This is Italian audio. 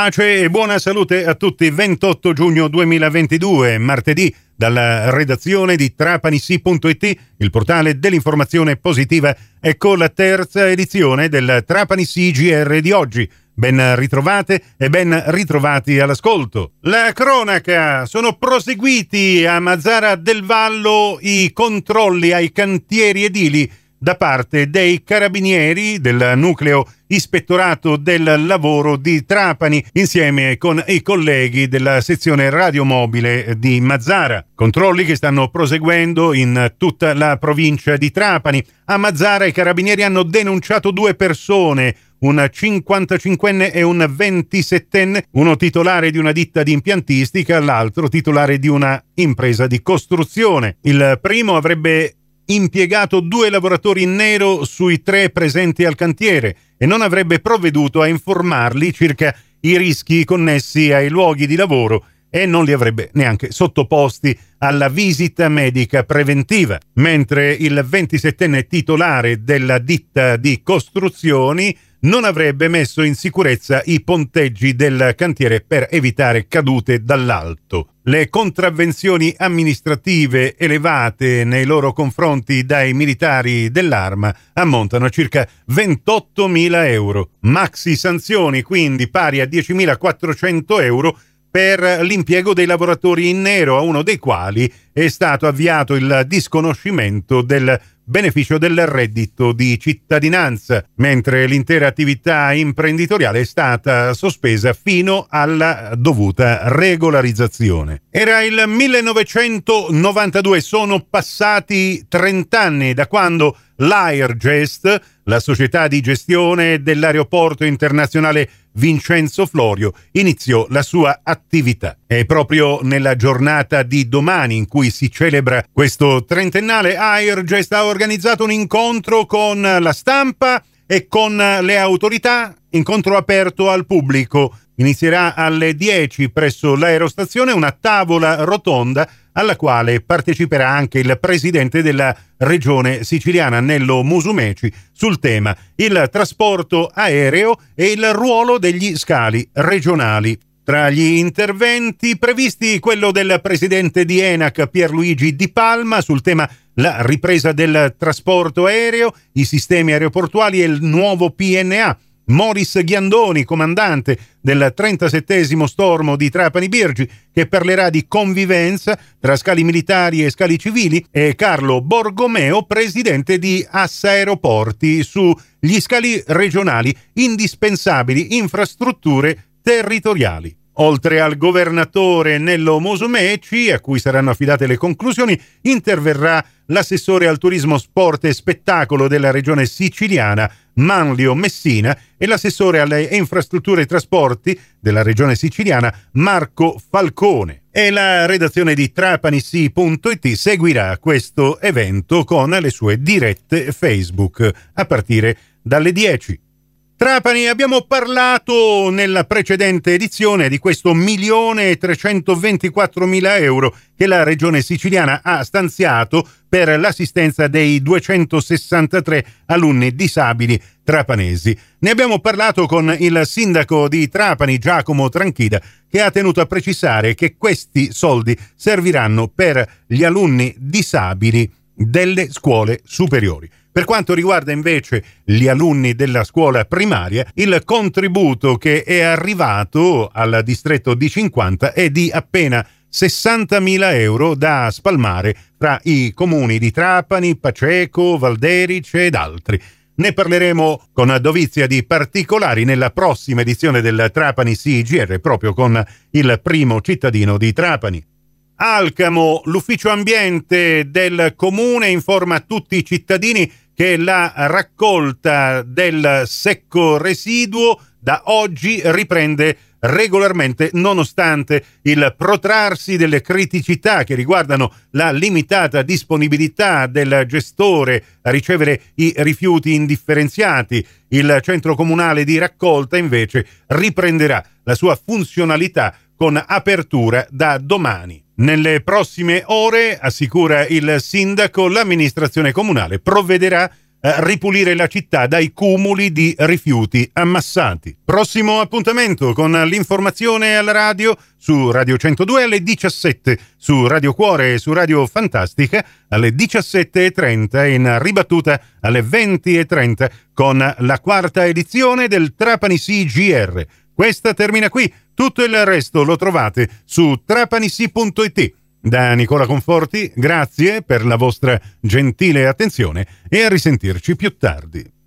Pace e buona salute a tutti. 28 giugno 2022, martedì, dalla redazione di trapanissi.it, il portale dell'informazione positiva, ecco la terza edizione del Trapani CGR di oggi. Ben ritrovate e ben ritrovati all'ascolto. La cronaca. Sono proseguiti a Mazzara del Vallo i controlli ai cantieri edili da parte dei carabinieri del nucleo ispettorato del lavoro di Trapani insieme con i colleghi della sezione radiomobile di Mazzara. Controlli che stanno proseguendo in tutta la provincia di Trapani. A Mazzara i carabinieri hanno denunciato due persone un 55enne e un 27enne, uno titolare di una ditta di impiantistica, l'altro titolare di una impresa di costruzione. Il primo avrebbe impiegato due lavoratori in nero sui tre presenti al cantiere e non avrebbe provveduto a informarli circa i rischi connessi ai luoghi di lavoro e non li avrebbe neanche sottoposti alla visita medica preventiva, mentre il 27enne titolare della ditta di costruzioni non avrebbe messo in sicurezza i ponteggi del cantiere per evitare cadute dall'alto. Le contravvenzioni amministrative elevate nei loro confronti dai militari dell'arma ammontano a circa 28.000 euro. Maxi sanzioni quindi pari a 10.400 euro per l'impiego dei lavoratori in nero, a uno dei quali è stato avviato il disconoscimento del beneficio del reddito di cittadinanza, mentre l'intera attività imprenditoriale è stata sospesa fino alla dovuta regolarizzazione. Era il 1992, sono passati 30 anni da quando l'Airgest, la società di gestione dell'aeroporto internazionale Vincenzo Florio, iniziò la sua attività. È proprio nella giornata di domani in cui si celebra questo trentennale, Airgest ha organizzato un incontro con la stampa e con le autorità, incontro aperto al pubblico. Inizierà alle 10 presso l'aerostazione una tavola rotonda alla quale parteciperà anche il presidente della regione siciliana Nello Musumeci sul tema il trasporto aereo e il ruolo degli scali regionali. Tra gli interventi previsti quello del presidente di Enac Pierluigi Di Palma sul tema la ripresa del trasporto aereo, i sistemi aeroportuali e il nuovo PNA Moris Ghiandoni, comandante del 37 Stormo di Trapani Birgi, che parlerà di convivenza tra scali militari e scali civili, e Carlo Borgomeo, presidente di Assa Aeroporti, sugli scali regionali, indispensabili infrastrutture territoriali. Oltre al governatore Nello Musumeci, a cui saranno affidate le conclusioni, interverrà l'assessore al turismo, sport e spettacolo della regione siciliana, Manlio Messina, e l'assessore alle infrastrutture e trasporti della regione siciliana, Marco Falcone. E la redazione di trapanissi.it seguirà questo evento con le sue dirette Facebook a partire dalle 10. Trapani, abbiamo parlato nella precedente edizione di questo milione e 324 mila euro che la regione siciliana ha stanziato per l'assistenza dei 263 alunni disabili trapanesi. Ne abbiamo parlato con il sindaco di Trapani, Giacomo Tranchida, che ha tenuto a precisare che questi soldi serviranno per gli alunni disabili delle scuole superiori. Per quanto riguarda invece gli alunni della scuola primaria, il contributo che è arrivato al distretto di 50 è di appena 60.000 euro da spalmare fra i comuni di Trapani, Paceco, Valderice ed altri. Ne parleremo con dovizia di particolari nella prossima edizione del Trapani CGR, proprio con il primo cittadino di Trapani. Alcamo, l'ufficio ambiente del comune informa tutti i cittadini che la raccolta del secco residuo da oggi riprende regolarmente nonostante il protrarsi delle criticità che riguardano la limitata disponibilità del gestore a ricevere i rifiuti indifferenziati. Il centro comunale di raccolta invece riprenderà la sua funzionalità con apertura da domani. Nelle prossime ore, assicura il sindaco, l'amministrazione comunale provvederà eh, ripulire la città dai cumuli di rifiuti ammassati. Prossimo appuntamento con l'informazione alla radio su Radio 102 alle 17, su Radio Cuore e su Radio Fantastica alle 17.30 in ribattuta alle 20.30 con la quarta edizione del Trapani CGR. Questa termina qui, tutto il resto lo trovate su trapanissi.it. Da Nicola Conforti, grazie per la vostra gentile attenzione e a risentirci più tardi.